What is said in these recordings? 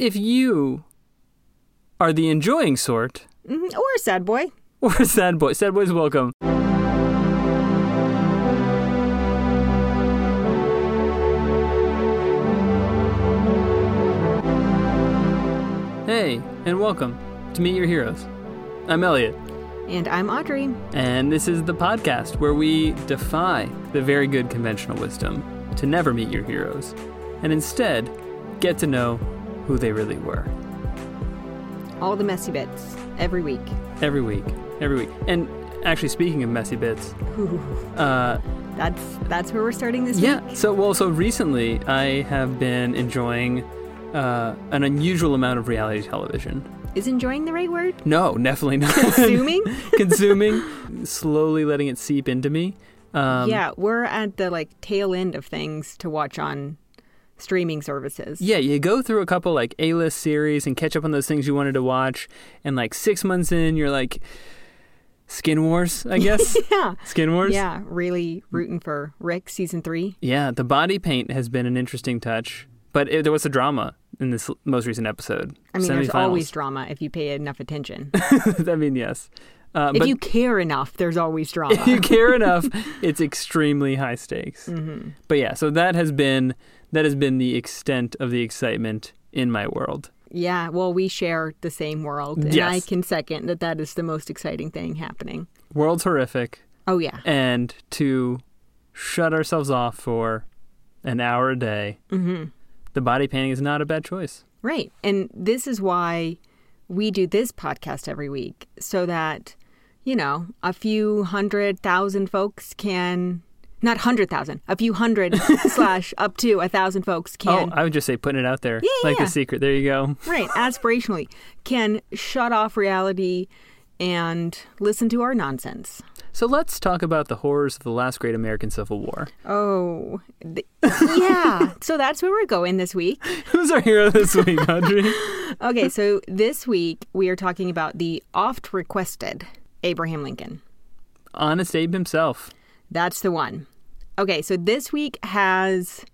if you are the enjoying sort, Mhm, Or a sad boy. or a sad boy, sad boys welcome. Hey, and welcome to Meet Your Heroes. I'm Elliot, And I'm Audrey. and this is the podcast where we defy the very good conventional wisdom to never meet your heroes, and instead get to know who they really were. All the messy bits every week. Every week, every week. And actually, speaking of messy bits, uh, That's that's where we're starting this yeah. week. So, well, so recently I have been enjoying uh, an unusual amount of reality television. Is enjoying the right word? No, definitely not. Consuming? Consuming, slowly letting it seep into me. Um, yeah, we're at the like tail end of things to watch on streaming services. Yeah, you go through a couple like A list series and catch up on those things you wanted to watch, and like six months in, you're like, Skin Wars, I guess. Yeah. Skin Wars. Yeah, really rooting for Rick season three. Yeah, the body paint has been an interesting touch, but it, there was a drama in this most recent episode. I mean, there's always drama if you pay enough attention. I mean, yes. Uh, if you care enough, there's always drama. if you care enough, it's extremely high stakes. Mm-hmm. But yeah, so that has been that has been the extent of the excitement in my world. yeah, well, we share the same world, and Yes. I can second that that is the most exciting thing happening. World's horrific, Oh yeah. and to shut ourselves off for an hour a day, Mm-hmm. the body painting is not a bad choice. Right. And this is why we do this podcast every week so that, you know, a few hundred thousand folks can, not hundred thousand, a few hundred slash up to a thousand folks oh, can, Oh, I would just say putting it out there, Yeah, like yeah. the secret. There you go. right, aspirationally, can shut off reality and listen to our nonsense. So let's talk about the horrors of the last great American Civil War. Oh, th- yeah. so that's where we're going this week. Who's our hero this week, Audrey? Okay, so this week we are talking about the oft requested Abraham Lincoln. Honest Abe himself. That's the one. Okay, so this week has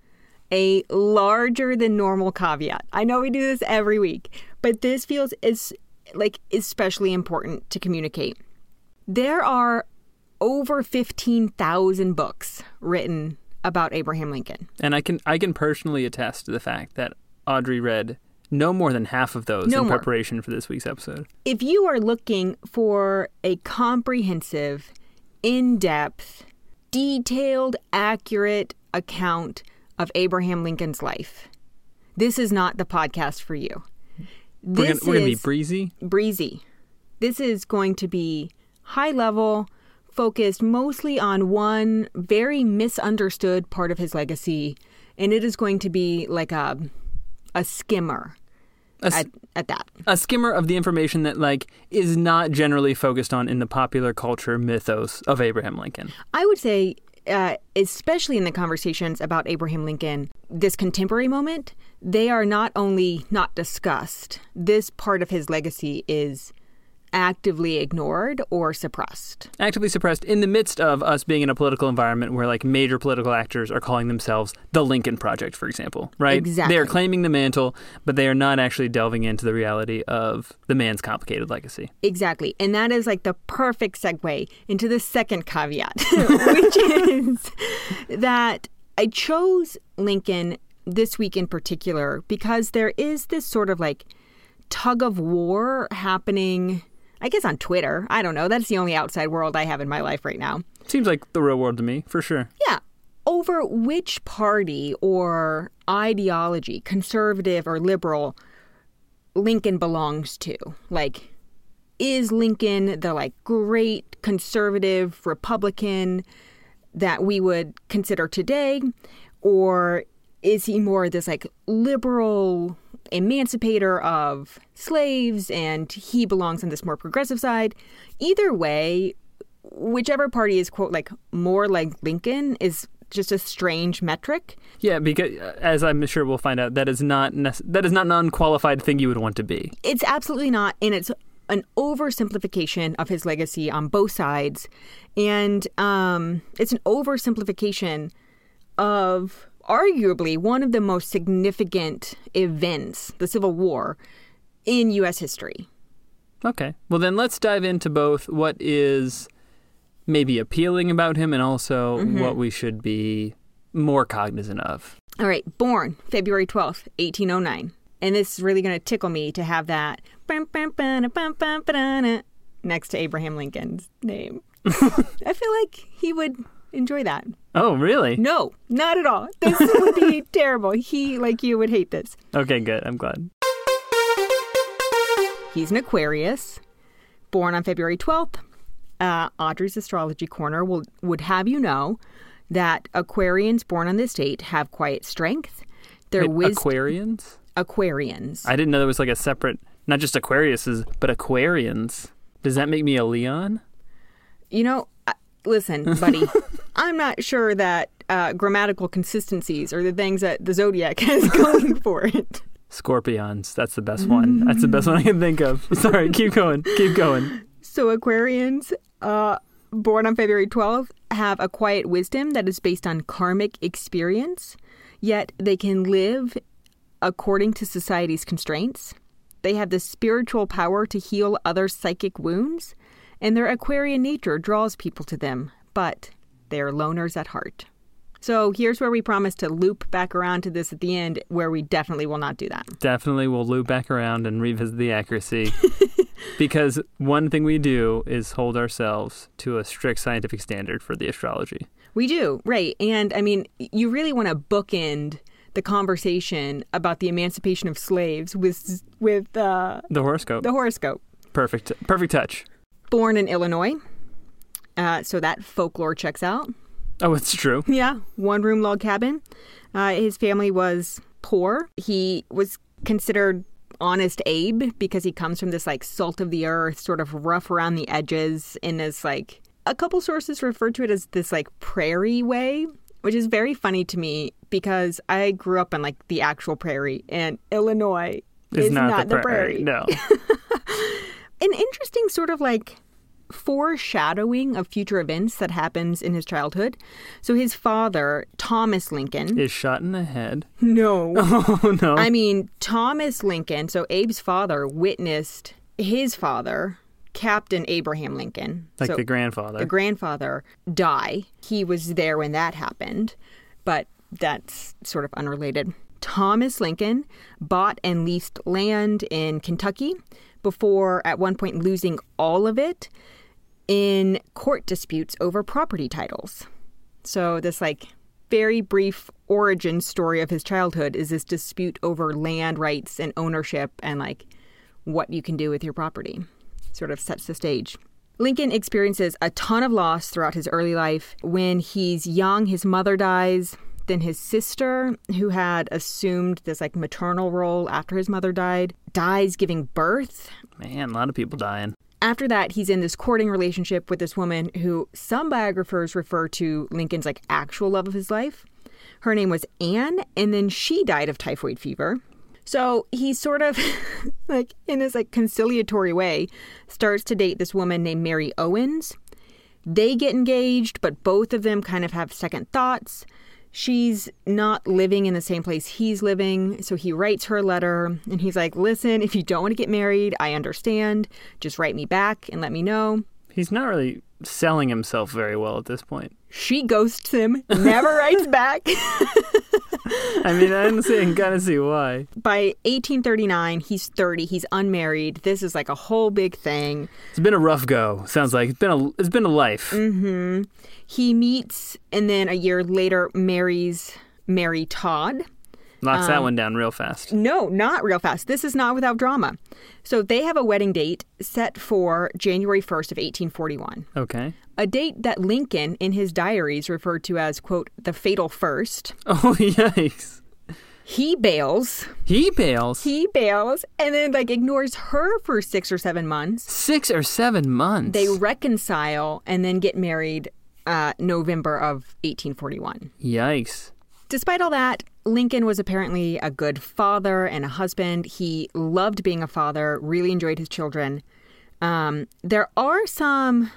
a larger than normal caveat. I know we do this every week, but this feels is like especially important to communicate. There are over 15,000 books written about Abraham Lincoln. And I can I can personally attest to the fact that Audrey read no more than half of those No in more. preparation for this week's episode. If you are looking for a comprehensive, in depth, detailed, accurate account of Abraham Lincoln's life, this is not the podcast for you. We're This we're gonna be breezy. breezy. This is going to be high level, focused mostly on one very misunderstood part of his legacy, and it is going to be like a a skimmer A, at, at that. a skimmer of the information that like is not generally focused on in the popular culture mythos of Abraham Lincoln. I would say, uh, especially in the conversations about Abraham Lincoln, this contemporary moment, they are not only not discussed, this part of his legacy is actively ignored or suppressed. Actively suppressed in the midst of us being in a political environment where like major political actors are calling themselves the Lincoln Project, for example, right? Exactly. They are claiming the mantle, but they are not actually delving into the reality of the man's complicated legacy. Exactly. And that is like the perfect segue into the second caveat, which is that I chose Lincoln this week in particular because there is this sort of like tug of war happening, I guess on Twitter. I don't know. That's the only outside world I have in my life right now. Seems like the real world to me, for sure. Yeah. Over which party or ideology, conservative or liberal, Lincoln belongs to. Like, is Lincoln the like great conservative Republican that we would consider today? Or is he more this like liberal emancipator of slaves and he belongs on this more progressive side? Either way, whichever party is quote like more like Lincoln is just a strange metric. Yeah, because uh, as I'm sure we'll find out, that is not nece- that is not an unqualified thing you would want to be. It's absolutely not, and it's an oversimplification of his legacy on both sides, and um, it's an oversimplification of arguably one of the most significant events, the Civil War, in U.S. history. Okay. Well, then let's dive into both what is maybe appealing about him and also mm-hmm. what we should be more cognizant of. All right, born February 12th, 1809. And this is really going to tickle me to have that next to Abraham Lincoln's name. I feel like he would enjoy that. Oh, really? No, not at all. This would be terrible. He, like you, would hate this. Okay, good. I'm glad. He's an Aquarius, born on February 12th. Uh, Audrey's Astrology Corner will, would have you know that Aquarians born on this date have quiet strength. Their Wait, wisdom. Aquarians? Aquarians. I didn't know there was like a separate, not just Aquariuses, but Aquarians. Does that make me a Leon? You know, listen, buddy, I'm not sure that uh, grammatical consistencies are the things that the zodiac has going for it. Scorpions. That's the best one. That's the best one I can think of. Sorry, keep going. Keep going. So, Aquarians, uh, born on February 12th, have a quiet wisdom that is based on karmic experience, yet they can live according to society's constraints. They have the spiritual power to heal other psychic wounds, and their Aquarian nature draws people to them, but they are loners at heart. So here's where we promise to loop back around to this at the end, where we definitely will not do that. Definitely we'll loop back around and revisit the accuracy. because one thing we do is hold ourselves to a strict scientific standard for the astrology. We do, right. And I mean, you really want to bookend the conversation about the emancipation of slaves with with uh, The horoscope. the horoscope. Perfect. Perfect touch. Born in Illinois, uh, so that folklore checks out. Oh, it's true. Yeah, one room log cabin. Uh, his family was poor. He was considered honest Abe because he comes from this like salt of the earth, sort of rough around the edges, in this like a couple sources refer to it as this like prairie way, which is very funny to me because I grew up in like the actual prairie, and Illinois It's is not, the, prairie. No. An interesting sort of like foreshadowing of future events that happens in his childhood. So his father, Thomas Lincoln. Is shot in the head. no. Oh, no. I mean, Thomas Lincoln, so Abe's father witnessed his father, Captain Abraham Lincoln, like so the grandfather. the grandfather, die. He was there when that happened, but that's sort of unrelated. Thomas Lincoln bought and leased land in Kentucky before at one point losing all of it in court disputes over property titles. So this like very brief origin story of his childhood is this dispute over land rights and ownership and like what you can do with your property. Sort of sets the stage. Lincoln experiences a ton of loss throughout his early life. When he's young, his mother dies. Then his sister, who had assumed this like maternal role after his mother died, dies giving birth. Man, a lot of people dying. After that, he's in this courting relationship with this woman who some biographers refer to Lincoln's like actual love of his life. Her name was Anne, and then she died of typhoid fever. So he sort of, like in this like conciliatory way, starts to date this woman named Mary Owens. They get engaged, but both of them kind of have second thoughts. She's not living in the same place he's living, so he writes her a letter and he's like, Listen, if you don't want to get married, I understand. Just write me back and let me know. He's not really selling himself very well at this point. She ghosts him, never writes back. I mean, I am saying kind of see why. By 1839, he's 30, he's unmarried. This is like a whole big thing. It's been a rough go. Sounds like it's been a it's been a life. Mm-hmm. He meets and then a year later marries Mary Todd. Knocks Um, that one down real fast. No, not real fast. This is not without drama. So they have a wedding date set for January 1st of 1841. Okay. A date that Lincoln in his diaries referred to as quote the fatal first. Oh yikes! He bails. He bails. He bails and then like ignores her for 6 or 7 months. Six or seven months. They reconcile and then get married uh, November of 1841. Yikes! Despite all that, Lincoln was apparently a good father and a husband. He loved being a father, really enjoyed his children. Um, there are some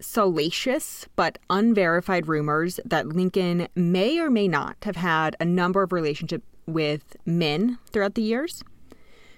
salacious but unverified rumors that Lincoln may or may not have had a number of relationships with men throughout the years.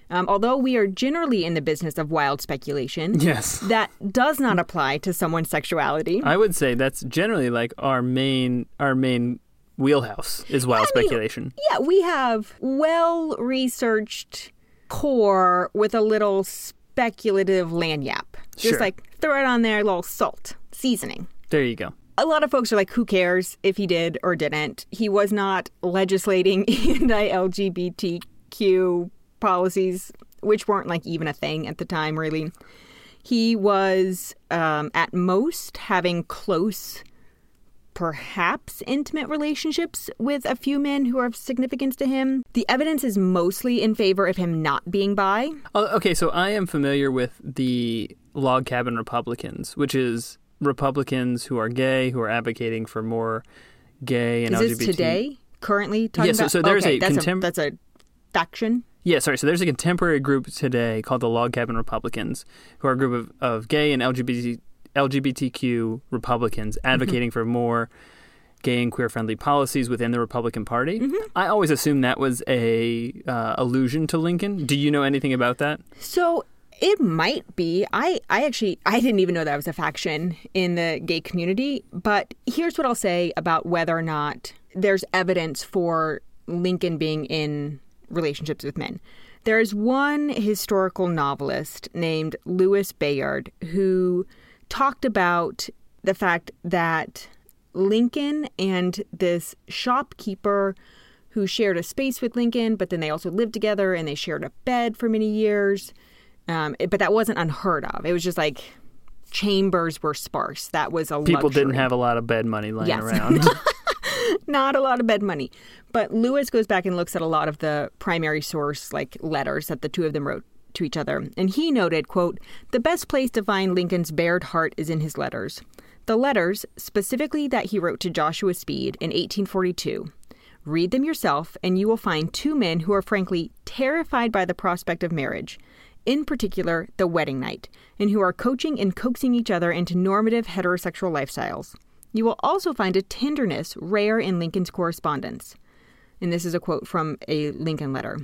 Um, although we are generally in the business of wild speculation, Yes. that does not apply to someone's sexuality. I would say that's generally like our main our main wheelhouse is wild I mean, speculation. Yeah, we have well researched core with a little speculative lagniappe. Just Sure. like throw it on there, a little salt, seasoning. There you go. A lot of folks are like, who cares if he did or didn't? He was not legislating anti LGBTQ policies, which weren't like even a thing at the time, really. He was um, at most having close perhaps intimate relationships with a few men who are of significance to him. The evidence is mostly in favor of him not being bi. Oh, okay, so I am familiar with the log cabin Republicans, which is Republicans who are gay who are advocating for more gay and Is LGBT. this today? Currently talking Yeah, so- about? so there's okay, a that's contem- a that's a faction. Yeah, sorry. So there's a contemporary group today called the Log Cabin Republicans, who are a group of, of gay and LGBT, LGBTQ Republicans advocating for more gay and queer friendly policies within the Republican Party. I always assumed that was a uh, allusion to Lincoln. Do you know anything about that? So it might be. I, I actually I didn't even know that was a faction in the gay community. But here's what I'll say about whether or not there's evidence for Lincoln being in relationships with men. There's one historical novelist named Louis Bayard who talked about the fact that Lincoln and this shopkeeper who shared a space with Lincoln, but then they also lived together and they shared a bed for many years. Um, it- but that wasn't unheard of. It was just like chambers were sparse. That was a People didn't have a lot of bed money laying Yes. around. not a lot of bed money. But Louis goes back and looks at a lot of the primary source like letters that the two of them wrote to each other. And he noted, quote, "The best place to find Lincoln's bared heart is in his letters. The letters, specifically that he wrote to Joshua Speed in 1842. Read them yourself and you will find two men who are frankly terrified by the prospect of marriage." In particular, the wedding night, and who are coaching and coaxing each other into normative heterosexual lifestyles. You will also find a tenderness rare in Lincoln's correspondence. And this is a quote from a Lincoln letter.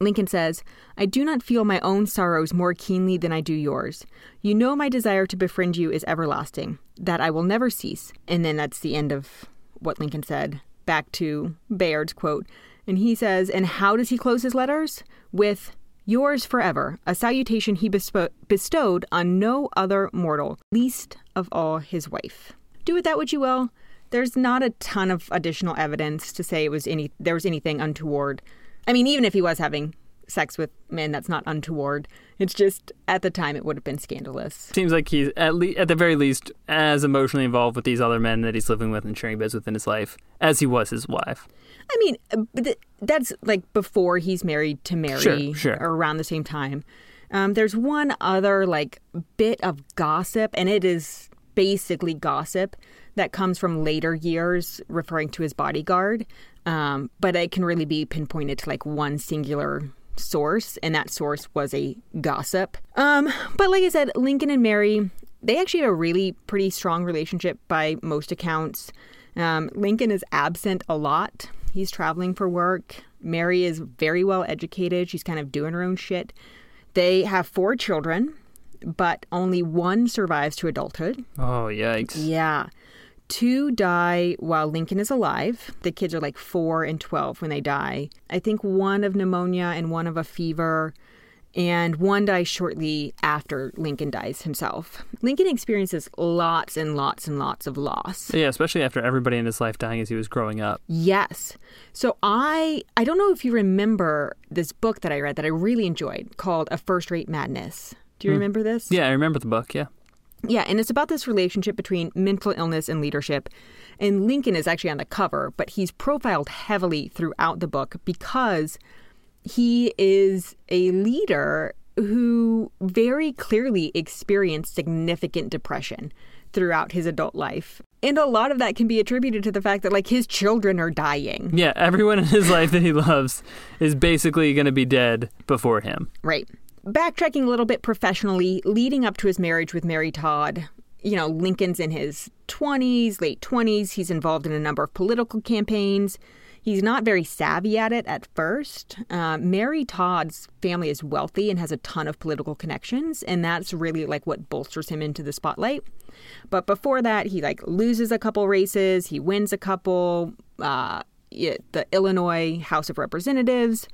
Lincoln says, I do not feel my own sorrows more keenly than I do yours. You know my desire to befriend you is everlasting, that I will never cease. And then that's the end of what Lincoln said, back to Bayard's quote. And he says, And how does he close his letters? With, Yours forever, a salutation he bespo- bestowed on no other mortal, least of all his wife. Do with that what you will. There's not a ton of additional evidence to say it was any there was anything untoward. I mean, even if he was having sex with men, that's not untoward. It's just at the time it would have been scandalous. Seems like he's at le- at the very least as emotionally involved with these other men that he's living with and sharing beds with in his life as he was his wife. I mean, uh, that's like before he's married to Mary, Sure, sure. or around the same time. Um, there's one other like bit of gossip, and it is basically gossip that comes from later years, referring to his bodyguard. Um, but it can really be pinpointed to like one singular source, and that source was a gossip. Um, but like I said, Lincoln and Mary, they actually had a really pretty strong relationship by most accounts. Um, Lincoln is absent a lot. He's traveling for work. Mary is very well educated. She's kind of doing her own shit. They have four children, but only one survives to adulthood. Oh yikes! Yeah. Two die while Lincoln is alive. The kids are like four and 12 when they die. I think one of pneumonia and one of a fever. And one dies shortly after Lincoln dies himself. Lincoln experiences lots and lots and lots of loss. Yeah, especially after everybody in his life dying as he was growing up. Yes. So I I don't know if you remember this book that I read that I really enjoyed called A First Rate Madness. Do you hmm. remember this? Yeah, I remember the book. Yeah. Yeah, and it's about this relationship between mental illness and leadership. And Lincoln is actually on the cover, but he's profiled heavily throughout the book because he is a leader who very clearly experienced significant depression throughout his adult life. And a lot of that can be attributed to the fact that like his children are dying. Yeah, everyone in his life that he loves is basically going to be dead before him. Right. Backtracking a little bit professionally, leading up to his marriage with Mary Todd, you know, Lincoln's in his 20s, late 20s. He's involved in a number of political campaigns. He's not very savvy at it at first. Uh, Mary Todd's family is wealthy and has a ton of political connections, and that's really like what bolsters him into the spotlight. But before that, he like loses a couple races, he wins a couple. Uh, the Illinois House of Representatives.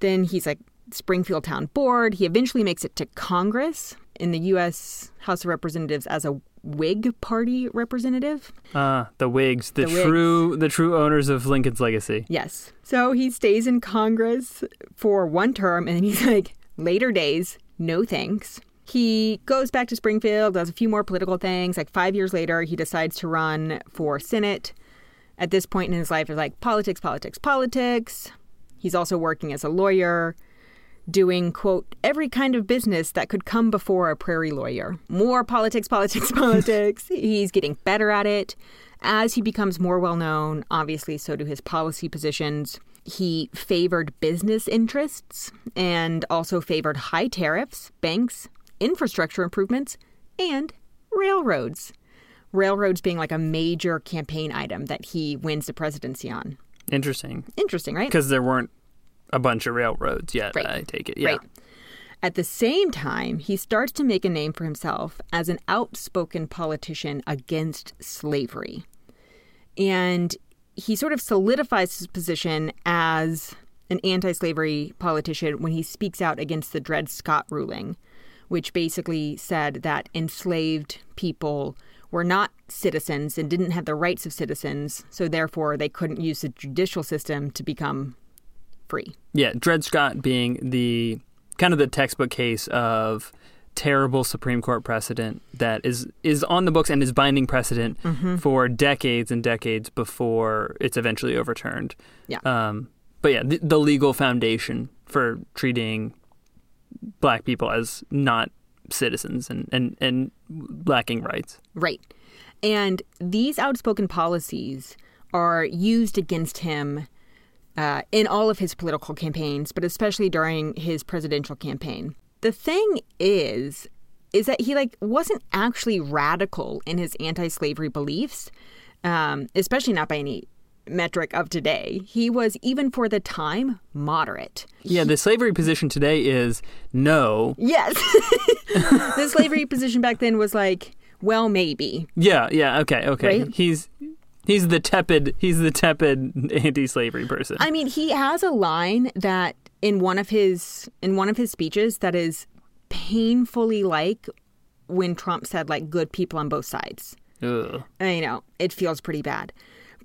Then he's like Springfield Town Board. He eventually makes it to Congress in the U.S. House of Representatives as a Whig Party representative. Ah, uh, the Whigs, the, The true, Whigs. the true owners of Lincoln's legacy. Yes. So he stays in Congress for one term, and then he's like, later days, no thanks. He goes back to Springfield, does a few more political things. Like five years later, he decides to run for Senate. At this point in his life, it's like politics, politics, politics. He's also working as a lawyer, doing, quote, every kind of business that could come before a prairie lawyer. More politics, politics, politics. He's getting better at it. As he becomes more well known, obviously, so do his policy positions. He favored business interests and also favored high tariffs, banks, infrastructure improvements, and railroads. Railroads being like a major campaign item that he wins the presidency on. Interesting, Interesting, right? because there weren't a bunch of railroads yet. Right. I take it. Yeah. Right. At the same time, he starts to make a name for himself as an outspoken politician against slavery. And he sort of solidifies his position as an anti slavery politician when he speaks out against the Dred Scott ruling, which basically said that enslaved people were not citizens and didn't have the rights of citizens, so therefore they couldn't use the judicial system to become free. Yeah, Dred Scott being the kind of the textbook case of terrible Supreme Court precedent that is is on the books and is binding precedent Mm-hmm. for decades and decades before it's eventually overturned. Yeah. Um, but yeah, the, the legal foundation for treating black people as not citizens and, and, and lacking rights. Right. And these outspoken policies are used against him uh, in all of his political campaigns, but especially during his presidential campaign. The thing is, is that he like wasn't actually radical in his anti-slavery beliefs, um, especially not by any metric of today. He was even for the time moderate. Yeah, the slavery position today is no. Yes, the slavery position back then was like, well, maybe. Yeah, yeah, okay, okay. Right? He's he's the tepid he's the tepid anti-slavery person. I mean, he has a line that in one of his in one of his speeches that is painfully like when Trump said like good people on both sides. Ugh. I know it feels pretty bad,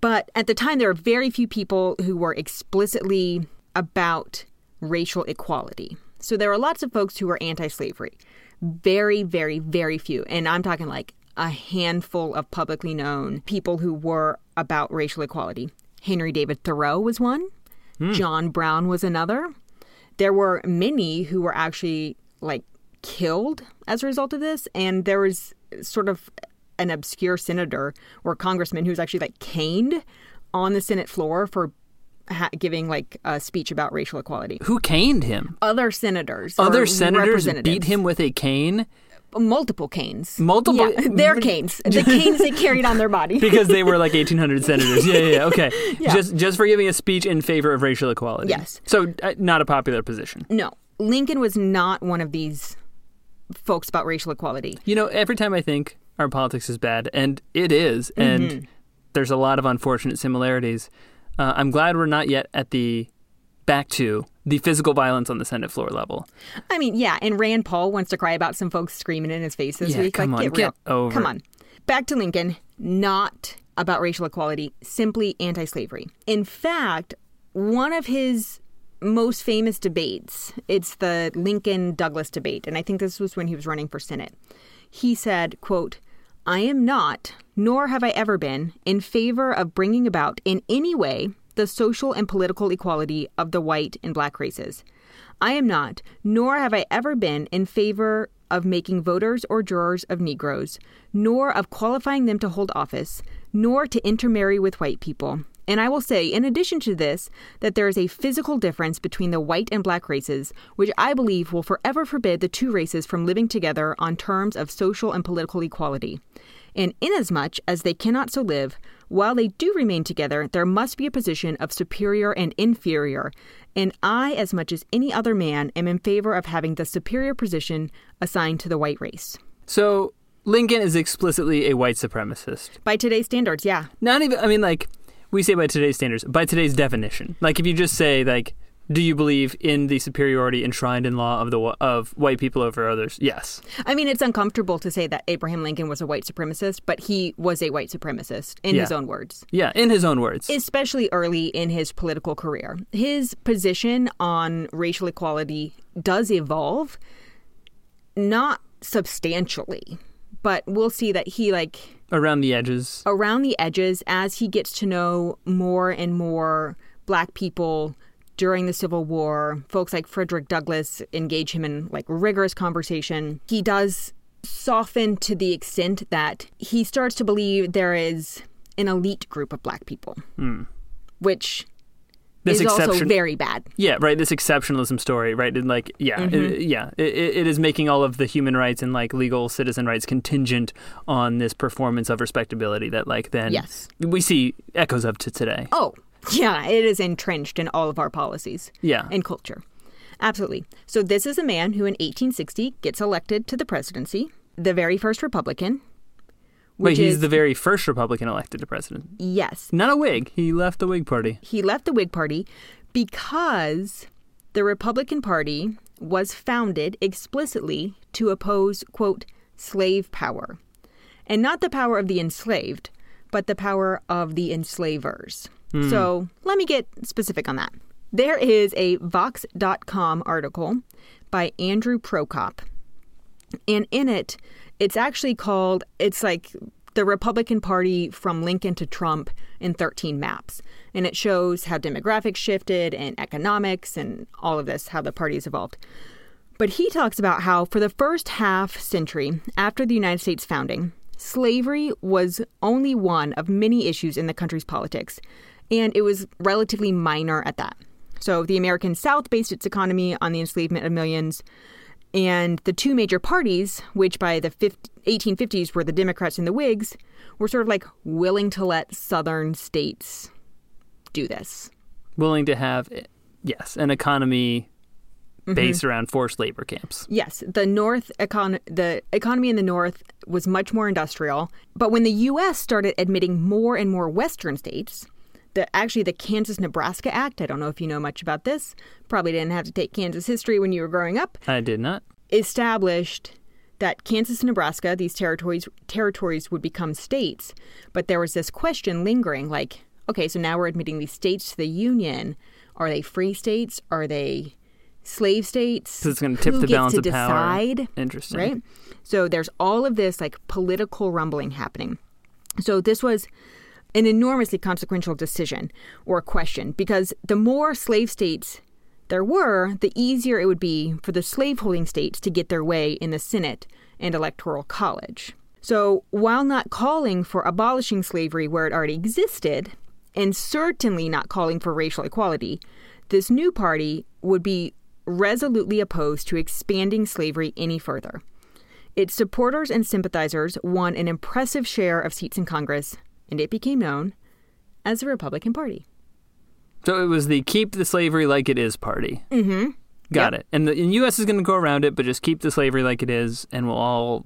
but at the time there were very few people who were explicitly about racial equality. So there were lots of folks who were anti-slavery. Very, very, very few, and I'm talking like a handful of publicly known people who were about racial equality. Henry David Thoreau was one. Hmm. John Brown was another. There were many who were actually like killed as a result of this, and there was sort of an obscure senator or congressman who was actually like caned on the Senate floor for ha- giving like a speech about racial equality. Who caned him? Other senators, Other senators beat him with a cane multiple canes. Multiple- yeah, their canes, the canes they carried on their body. because they were like 1800 senators. Yeah, yeah, yeah. Okay. Yeah. Just just for giving a speech in favor of racial equality. Yes. So uh, not a popular position. no, Lincoln was not one of these folks about racial equality. You know, every time I think our politics is bad, and it is, and Mm-hmm. there's a lot of unfortunate similarities. Uh, I'm glad we're not yet at the back to the physical violence on the Senate floor level. I mean, yeah, and Rand Paul wants to cry about some folks screaming in his face this Yeah, week. come like, on, get get over Come on. Back to Lincoln, not about racial equality, simply anti slavery. In fact, one of his most famous debates, it's the Lincoln Douglas debate, and I think this was when he was running for Senate. He said, quote, I am not, nor have I ever been, in favor of bringing about in any way the social and political equality of the white and black races. I am not, nor have I ever been, in favor of making voters or jurors of Negroes, nor of qualifying them to hold office, nor to intermarry with white people, And I will say, in addition to this, that there is a physical difference between the white and black races, which I believe will forever forbid the two races from living together on terms of social and political equality. And inasmuch as they cannot so live, while they do remain together, there must be a position of superior and inferior. And I, as much as any other man, am in favor of having the superior position assigned to the white race. So Lincoln is explicitly a white supremacist. By today's standards, yeah. Not even. I mean, like we say by today's standards, by today's definition. Like if you just say like, do you believe in the superiority enshrined in law of the of white people over others? Yes. I mean, it's uncomfortable to say that Abraham Lincoln was a white supremacist, but he was a white supremacist in Yeah. his own words. Yeah, in his own words. especially early in his political career. His position on racial equality does evolve, not substantially, but we'll see that he, like, Around the edges. around the edges, as he gets to know more and more black people during the Civil War, folks like Frederick Douglass engage him in, like, rigorous conversation. He does soften to the extent that he starts to believe there is an elite group of black people, which This is also very bad. yeah, right. This exceptionalism story, right? And like, yeah, Mm-hmm. it- yeah, it, it is making all of the human rights and like legal citizen rights contingent on this performance of respectability that like then Yes. we see echoes of to today. Oh, yeah, it is entrenched in all of our policies Yeah, and culture. Absolutely. So, this is a man who in 1860 gets elected to the presidency, the very first Republican. wait, he's is, the very first Republican elected to president. Yes. Not a Whig. He left the Whig Party. He left the Whig Party because the Republican Party was founded explicitly to oppose, quote, slave power. And not the power of the enslaved, but the power of the enslavers. Hmm. So let me get specific on that. There is a Vox.com article by Andrew Prokop. And in it, it's actually called, it's like the Republican Party from Lincoln to Trump in 13 maps. And it shows how demographics shifted and economics and all of this, how the party's evolved. But he talks about how for the first half century after the United States founding, slavery was only one of many issues in the country's politics, and it was relatively minor at that. So the American South based its economy on the enslavement of millions, and the two major parties, which by the 50, 1850s were the Democrats and the Whigs, were sort of like willing to let southern states do this. Willing to have, yes, an economy Mm-hmm. based around forced labor camps. Yes, the North econ- the economy in the North was much more industrial, but when the U.S. started admitting more and more Western states, the actually the Kansas-Nebraska Act. I don't know if you know much about this. Probably didn't have to take Kansas history when you were growing up. I did not. Established that Kansas and Nebraska, these territories territories would become states, but there was this question lingering, like, okay, so now we're admitting these states to the Union. Are they free states? Are they slave states? So it's going to tip Who the balance of power. decide? Interesting. right? So there's all of this like political rumbling happening. So this was an enormously consequential decision or question because the more slave states there were, the easier it would be for the slaveholding states to get their way in the Senate and Electoral College. So while not calling for abolishing slavery where it already existed, and certainly not calling for racial equality, this new party would be resolutely opposed to expanding slavery any further. Its supporters and sympathizers won an impressive share of seats in Congress, and it became known as the Republican Party. So it was the keep the slavery like it is party. Mm-hmm. Got it. And the and U.S. is going to go around it, but just keep the slavery like it is, and we'll all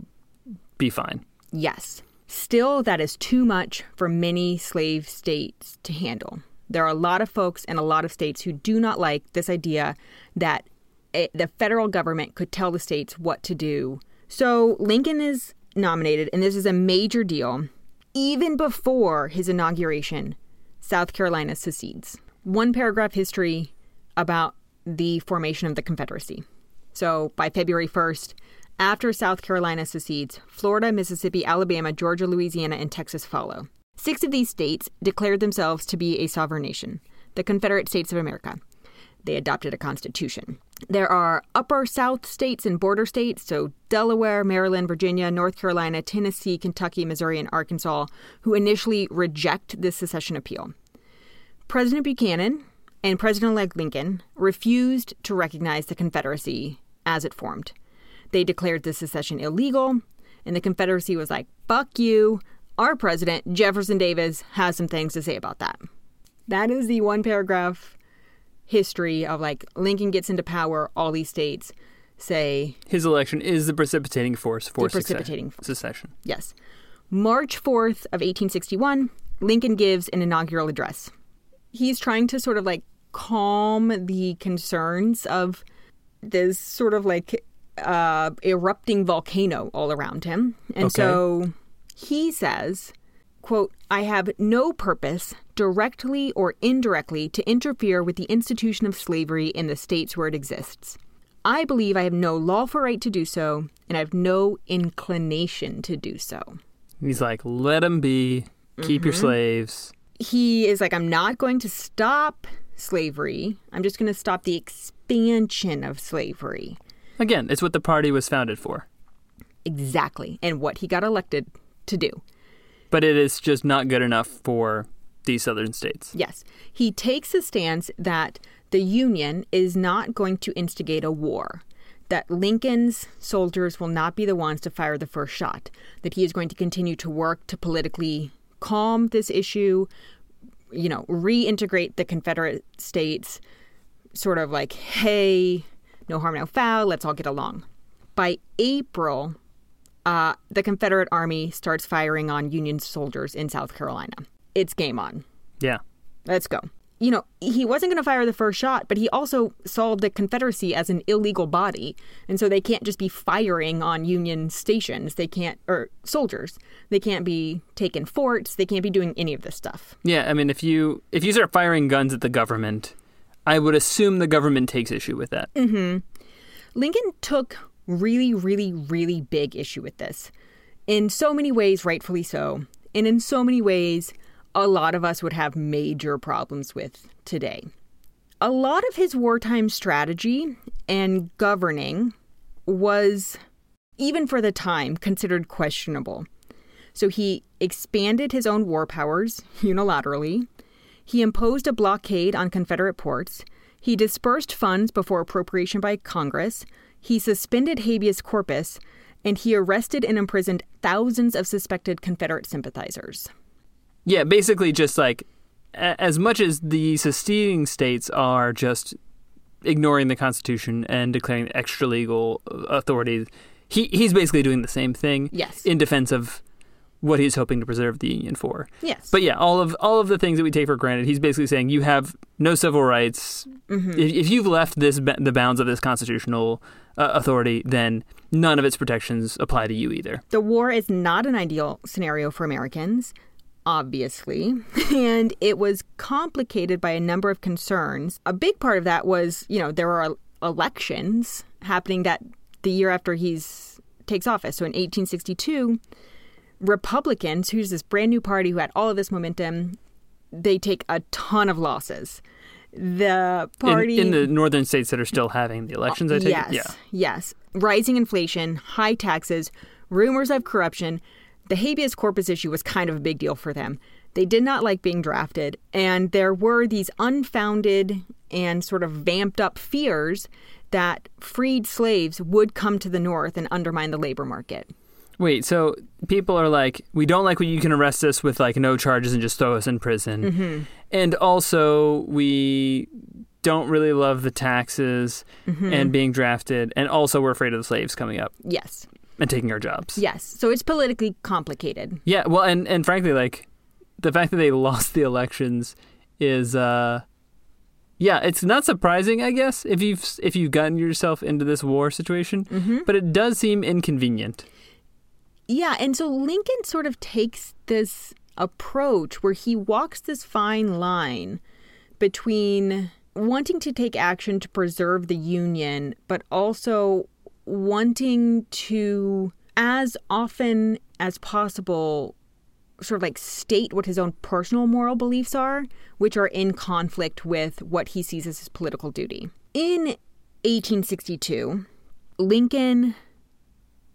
be fine. Yes. Still, that is too much for many slave states to handle. There are a lot of folks in a lot of states who do not like this idea that it, the federal government could tell the states what to do. So Lincoln is nominated, and this is a major deal. Even before his inauguration, South Carolina secedes. One paragraph history about the formation of the Confederacy. So by February 1st, after South Carolina secedes, Florida, Mississippi, Alabama, Georgia, Louisiana, and Texas follow. Six of these states declared themselves to be a sovereign nation, the Confederate States of America. They adopted a constitution. There are upper South states and border states, so Delaware, Maryland, Virginia, North Carolina, Tennessee, Kentucky, Missouri, and Arkansas, who initially reject this secession appeal. President Buchanan and President elect Lincoln refused to recognize the Confederacy as it formed. They declared the secession illegal, and the Confederacy was like, fuck you. Our president, Jefferson Davis, has some things to say about that. That is the one paragraph history of like Lincoln gets into power, all these states say His election is the precipitating force for The precipitating secession. yes. March 4th of 1861, Lincoln gives an inaugural address. He's trying to sort of like calm the concerns of this sort of like uh, erupting volcano all around him. And Okay. so he says, quote, I have no purpose, directly or indirectly, to interfere with the institution of slavery in the states where it exists. I believe I have no lawful right to do so, and I have no inclination to do so. He's like, let him be, keep Mm-hmm. your slaves. He is like, I'm not going to stop slavery. I'm just going to stop the expansion of slavery. Again, it's what the party was founded for. Exactly. And what he got elected to do. But it is just not good enough for these southern states. Yes. He takes a stance that the Union is not going to instigate a war, that Lincoln's soldiers will not be the ones to fire the first shot, that he is going to continue to work to politically calm this issue, you know, reintegrate the Confederate states, sort of like, hey, no harm, no foul, let's all get along. By April, uh, the Confederate Army starts firing on Union soldiers in South Carolina. It's game on. Yeah. Let's go. You know, he wasn't going to fire the first shot, but he also saw the Confederacy as an illegal body. And so they can't just be firing on Union stations. They can't, or soldiers. They can't be taking forts. They can't be doing any of this stuff. Yeah, I mean if you if you start firing guns at the government, I would assume the government takes issue with that. Mm hmm. Lincoln took really, really, really big issue with this. In so many ways, rightfully so. And in so many ways, a lot of us would have major problems with today. A lot of his wartime strategy and governing was, even for the time, considered questionable. So he expanded his own war powers unilaterally. He imposed a blockade on Confederate ports. He dispersed funds before appropriation by Congress. He suspended habeas corpus. And he arrested and imprisoned thousands of suspected Confederate sympathizers. Yeah, basically just like a- as much as the seceding states are just ignoring the Constitution and declaring extra legal authority, he he's basically doing the same thing Yes. in defense of what he's hoping to preserve the Union for. yes. But yeah, all of all of the things that we take for granted, he's basically saying you have no civil rights. If, if you've left this the bounds of this constitutional uh, authority, then none of its protections apply to you either. The war is not an ideal scenario for Americans, obviously, and it was complicated by a number of concerns. A big part of that was, you know, there are elections happening that the year after he's takes office. So in 1862, Republicans, who's this brand new party who had all of this momentum, they take a ton of losses. The In, party in the northern states that are still having the elections, I take yes, it. Yeah. Yes. Rising inflation, high taxes, rumors of corruption. The habeas corpus issue was kind of a big deal for them. They did not like being drafted, and there were these unfounded and sort of vamped up fears that freed slaves would come to the North and undermine the labor market. Wait, so people are like, we don't like when you can arrest us with like no charges and just throw us in prison, Mm-hmm. and also we don't really love the taxes Mm-hmm. and being drafted, and also we're afraid of the slaves coming up Yes. and taking our jobs. Yes. So it's politically complicated. Yeah, well, and and frankly, like the fact that they lost the elections is, uh yeah, it's not surprising, I guess, if you've if you've gotten yourself into this war situation, Mm-hmm. but it does seem inconvenient. Yeah, and so Lincoln sort of takes this approach where he walks this fine line between wanting to take action to preserve the Union, but also wanting to, as often as possible, sort of like state what his own personal moral beliefs are, which are in conflict with what he sees as his political duty. In 1862, Lincoln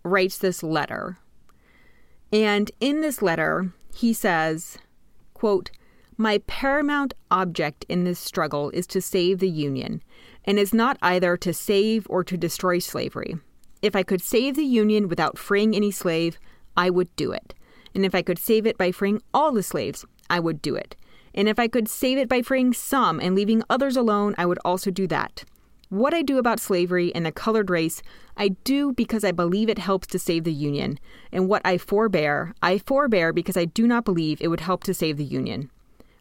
writes this letter. And in this letter, he says, quote, My paramount object in this struggle is to save the Union, and is not either to save or to destroy slavery. If I could save the Union without freeing any slave, I would do it. And if I could save it by freeing all the slaves, I would do it. And if I could save it by freeing some and leaving others alone, I would also do that. What I do about slavery and the colored race, I do because I believe it helps to save the Union. And what I forbear, I forbear because I do not believe it would help to save the Union.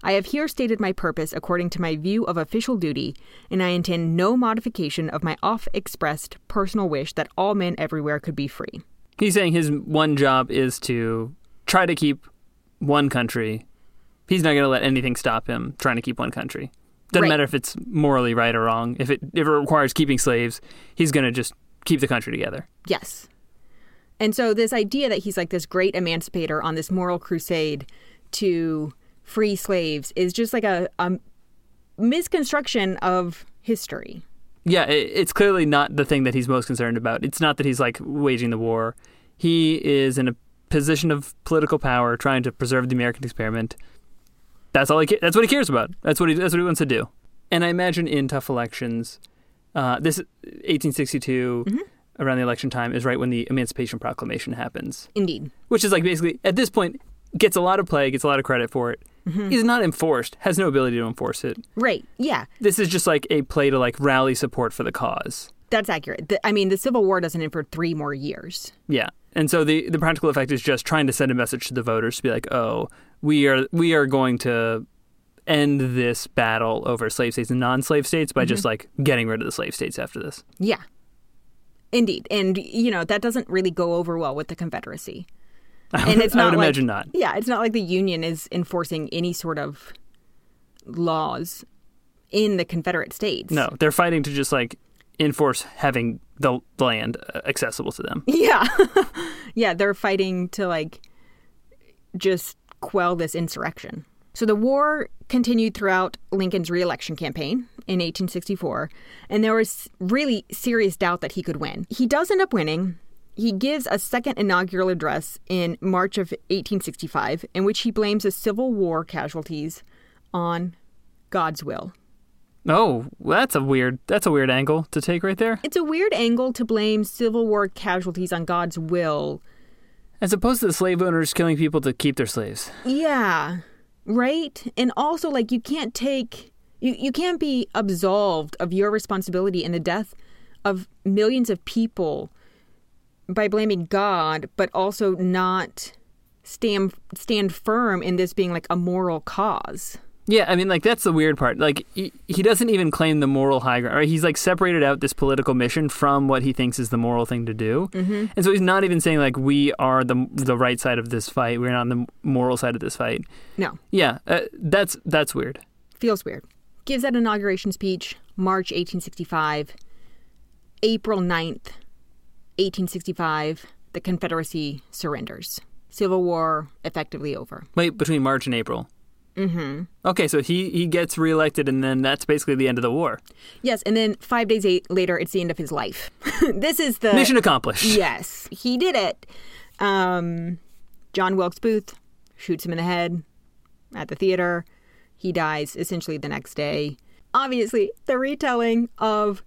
I have here stated my purpose according to my view of official duty, and I intend no modification of my oft expressed personal wish that all men everywhere could be free. He's saying his one job is to try to keep one country. He's not going to let anything stop him trying to keep one country. Doesn't Right. matter if it's morally right or wrong. If it if it requires keeping slaves, he's going to just keep the country together. Yes. And so, this idea that he's like this great emancipator on this moral crusade to free slaves is just like a, a misconstruction of history. Yeah, it, it's clearly not the thing that he's most concerned about. It's not that he's like waging the war. He is in a position of political power, trying to preserve the American experiment. That's all. He, ca- that's what he cares about. That's what he. That's what he wants to do. And I imagine in tough elections, uh, this 1862 around the election time is right when the Emancipation Proclamation happens, Indeed. which is like basically at this point gets a lot of play, gets a lot of credit for it. Is not enforced, has no ability to enforce it. Right. Yeah. This is just like a play to like rally support for the cause. That's accurate. The, I mean, the Civil War doesn't end for three more years. Yeah. And so the the practical effect is just trying to send a message to the voters to be like, "Oh, we are we are going to end this battle over slave states and non-slave states by just mm-hmm. like getting rid of the slave states after this." Yeah. Indeed. And, you know, that doesn't really go over well with the Confederacy. And it's I would like, imagine not. Yeah, it's not like the Union is enforcing any sort of laws in the Confederate States. No, they're fighting to just like enforce having the land uh, accessible to them. Yeah. yeah, they're fighting to like just quell this insurrection. So the war continued throughout Lincoln's reelection campaign in 1864, and there was really serious doubt that he could win. He does end up winning. He gives a second inaugural address in March of 1865 in which he blames the Civil War casualties on God's will. Oh, that's a weird that's a weird angle to take right there. It's a weird angle to blame Civil War casualties on God's will As opposed to the slave owners killing people to keep their slaves. Yeah. Right? And also like you can't take you, you can't be absolved of your responsibility in the death of millions of people by blaming God, but also not stand stand firm in this being like a moral cause. Yeah, I mean, like that's the weird part. Like he, he doesn't even claim the moral high ground. Right? He's like separated out this political mission from what he thinks is the moral thing to do, mm-hmm. and so he's not even saying like we are the the right side of this fight. We're not on the moral side of this fight. No, Yeah, uh, that's that's weird. feels weird. Gives that inauguration speech March 1865. April 9th, 1865, the Confederacy surrenders. Civil War effectively over. Wait, between March and April. Mm-hmm. Okay, so he he gets reelected, and then that's basically the end of the war. Yes, and then five days eight later, it's the end of his life. this is the Mission accomplished. Yes, he did it. Um, John Wilkes Booth shoots him in the head at the theater. He dies essentially the next day. Obviously, the retelling of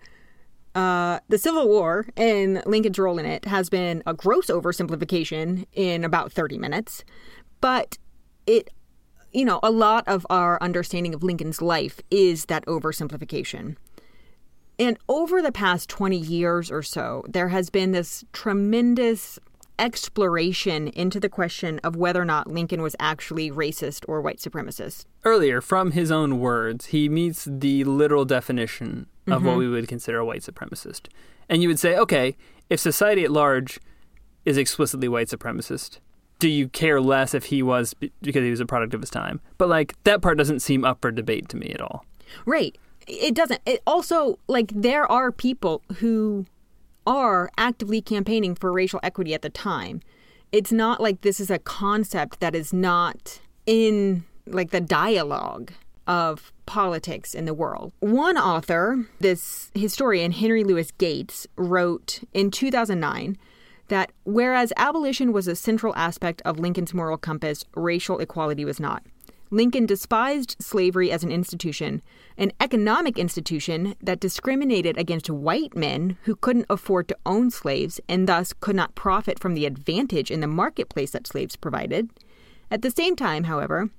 uh, the Civil War and Lincoln's role in it has been a gross oversimplification in about 30 minutes. But it, you know, a lot of our understanding of Lincoln's life is that oversimplification. And over the past 20 years or so, there has been this tremendous exploration into the question of whether or not Lincoln was actually racist or white supremacist. Earlier, from his own words, he meets the literal definition of what mm-hmm. we would consider a white supremacist. And you would say, okay, if society at large is explicitly white supremacist, do you care less if he was because he was a product of his time? But like that part doesn't seem up for debate to me at all. Right. It doesn't. It also, like, there are people who are actively campaigning for racial equity at the time. It's not like this is a concept that is not in, like, the dialogue of politics in the world. One author, this historian, Henry Louis Gates, wrote in 2009 that whereas abolition was a central aspect of Lincoln's moral compass, racial equality was not. Lincoln despised slavery as an institution, an economic institution that discriminated against white men who couldn't afford to own slaves and thus could not profit from the advantage in the marketplace that slaves provided. At the same time, however,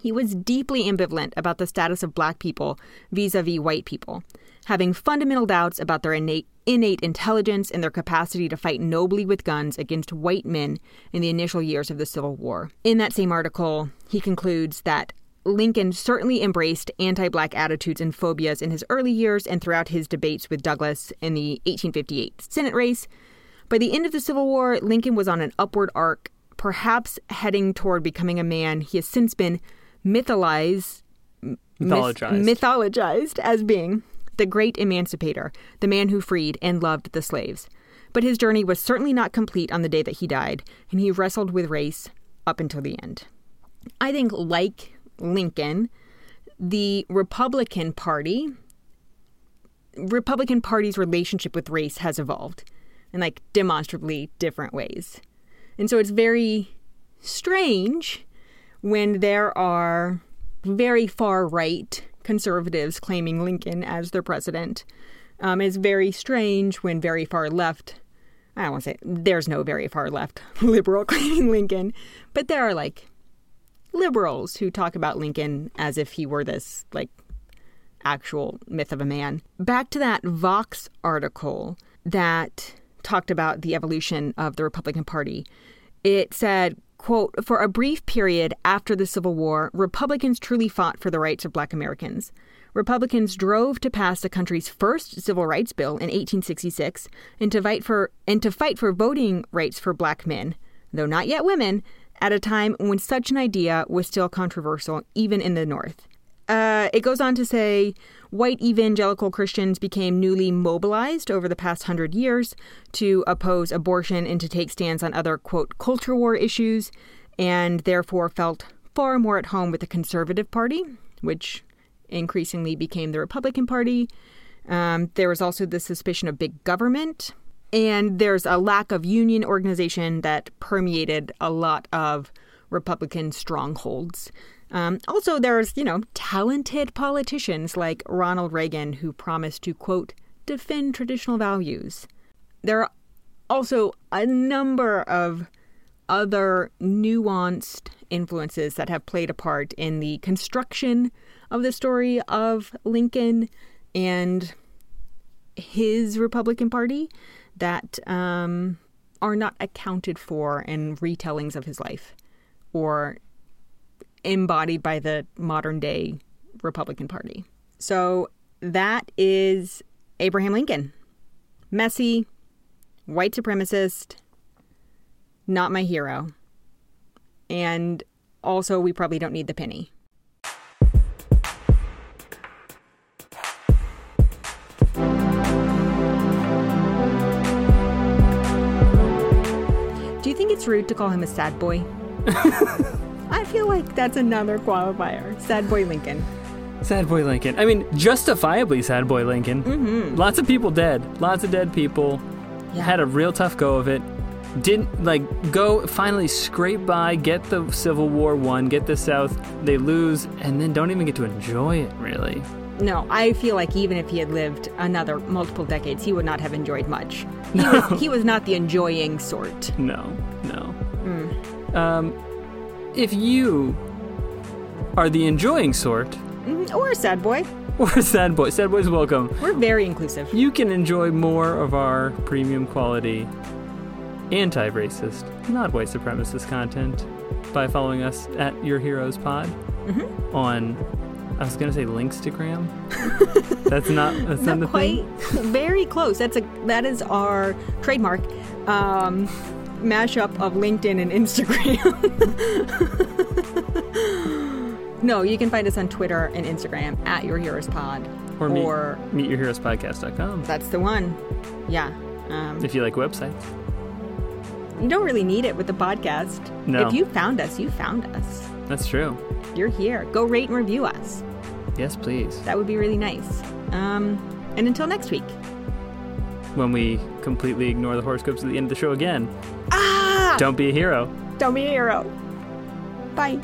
he was deeply ambivalent about the status of black people vis a vis white people, having fundamental doubts about their innate, innate intelligence and their capacity to fight nobly with guns against white men in the initial years of the Civil War. In that same article, he concludes that Lincoln certainly embraced anti black attitudes and phobias in his early years and throughout his debates with Douglas in the 1858 Senate race. By the end of the Civil War, Lincoln was on an upward arc, perhaps heading toward becoming a man he has since been mytholized, Mythologized. myth- mythologized as being the great emancipator, the man who freed and loved the slaves. But his journey was certainly not complete on the day that he died, and he wrestled with race up until the end. I think, like Lincoln, the Republican Party, Republican Party's relationship with race has evolved in like demonstrably different ways. And so it's very strange when there are very far right conservatives claiming Lincoln as their president. Um, it's very strange when very far left, I don't want to say there's no very far left liberal claiming Lincoln, but there are like liberals who talk about Lincoln as if he were this like actual myth of a man. Back to that Vox article that talked about the evolution of the Republican Party. It said, quote, for a brief period after the Civil War, Republicans truly fought for the rights of black Americans. Republicans drove to pass the country's first civil rights bill in 1866 and to fight for and to fight for voting rights for black men, though not yet women, at a time when such an idea was still controversial even in the North. Uh, it goes on to say white evangelical Christians became newly mobilized over the past hundred years to oppose abortion and to take stands on other, quote, culture war issues, and therefore felt far more at home with the Conservative Party, which increasingly became the Republican Party. Um, there was also the suspicion of big government, and there's a lack of union organization that permeated a lot of Republican strongholds. Um, also, there's, you know, talented politicians like Ronald Reagan who promised to, quote, defend traditional values. There are also a number of other nuanced influences that have played a part in the construction of the story of Lincoln and his Republican Party that um, are not accounted for in retellings of his life or embodied by the modern day Republican Party. So that is Abraham Lincoln. Messy, white supremacist, not my hero. And also, we probably don't need the penny. Do you think it's rude to call him a sad boy? I feel like that's another qualifier. Sad boy Lincoln. Sad boy Lincoln. I mean, justifiably sad boy Lincoln. Mm-hmm. Lots of people dead. Lots of dead people. Yeah. Had a real tough go of it. Didn't like go finally scrape by, get the Civil War won, get the South. They lose, and then don't even get to enjoy it really. No, I feel like even if he had lived another multiple decades, he would not have enjoyed much. He, was, he was not the enjoying sort. No, no. Um, if you are the enjoying sort, Mhm, Or a sad boy. or a sad boy, sad boys welcome. We're very inclusive. You can enjoy more of our premium quality, anti racist, not white supremacist content by following us at Your Heroes Pod Mm-hmm. on, I was going to say Linkstagram. that's not, that's not, Not the quite. thing. Very close. That's a that is our trademark um, mashup of LinkedIn and Instagram. no, you can find us on Twitter and Instagram at Your Heroes Pod. Or meet, or meetyourheroespodcast.com that's the one. Yeah. Um, if you like websites. you don't really need it with the podcast. No. If you found us, you found us. That's true. You're here. Go rate and review us. Yes, please. That would be really nice. Um, and until next week. When we completely ignore the horoscopes at the end of the show again, Ah! don't be a hero. Don't be a hero. Bye.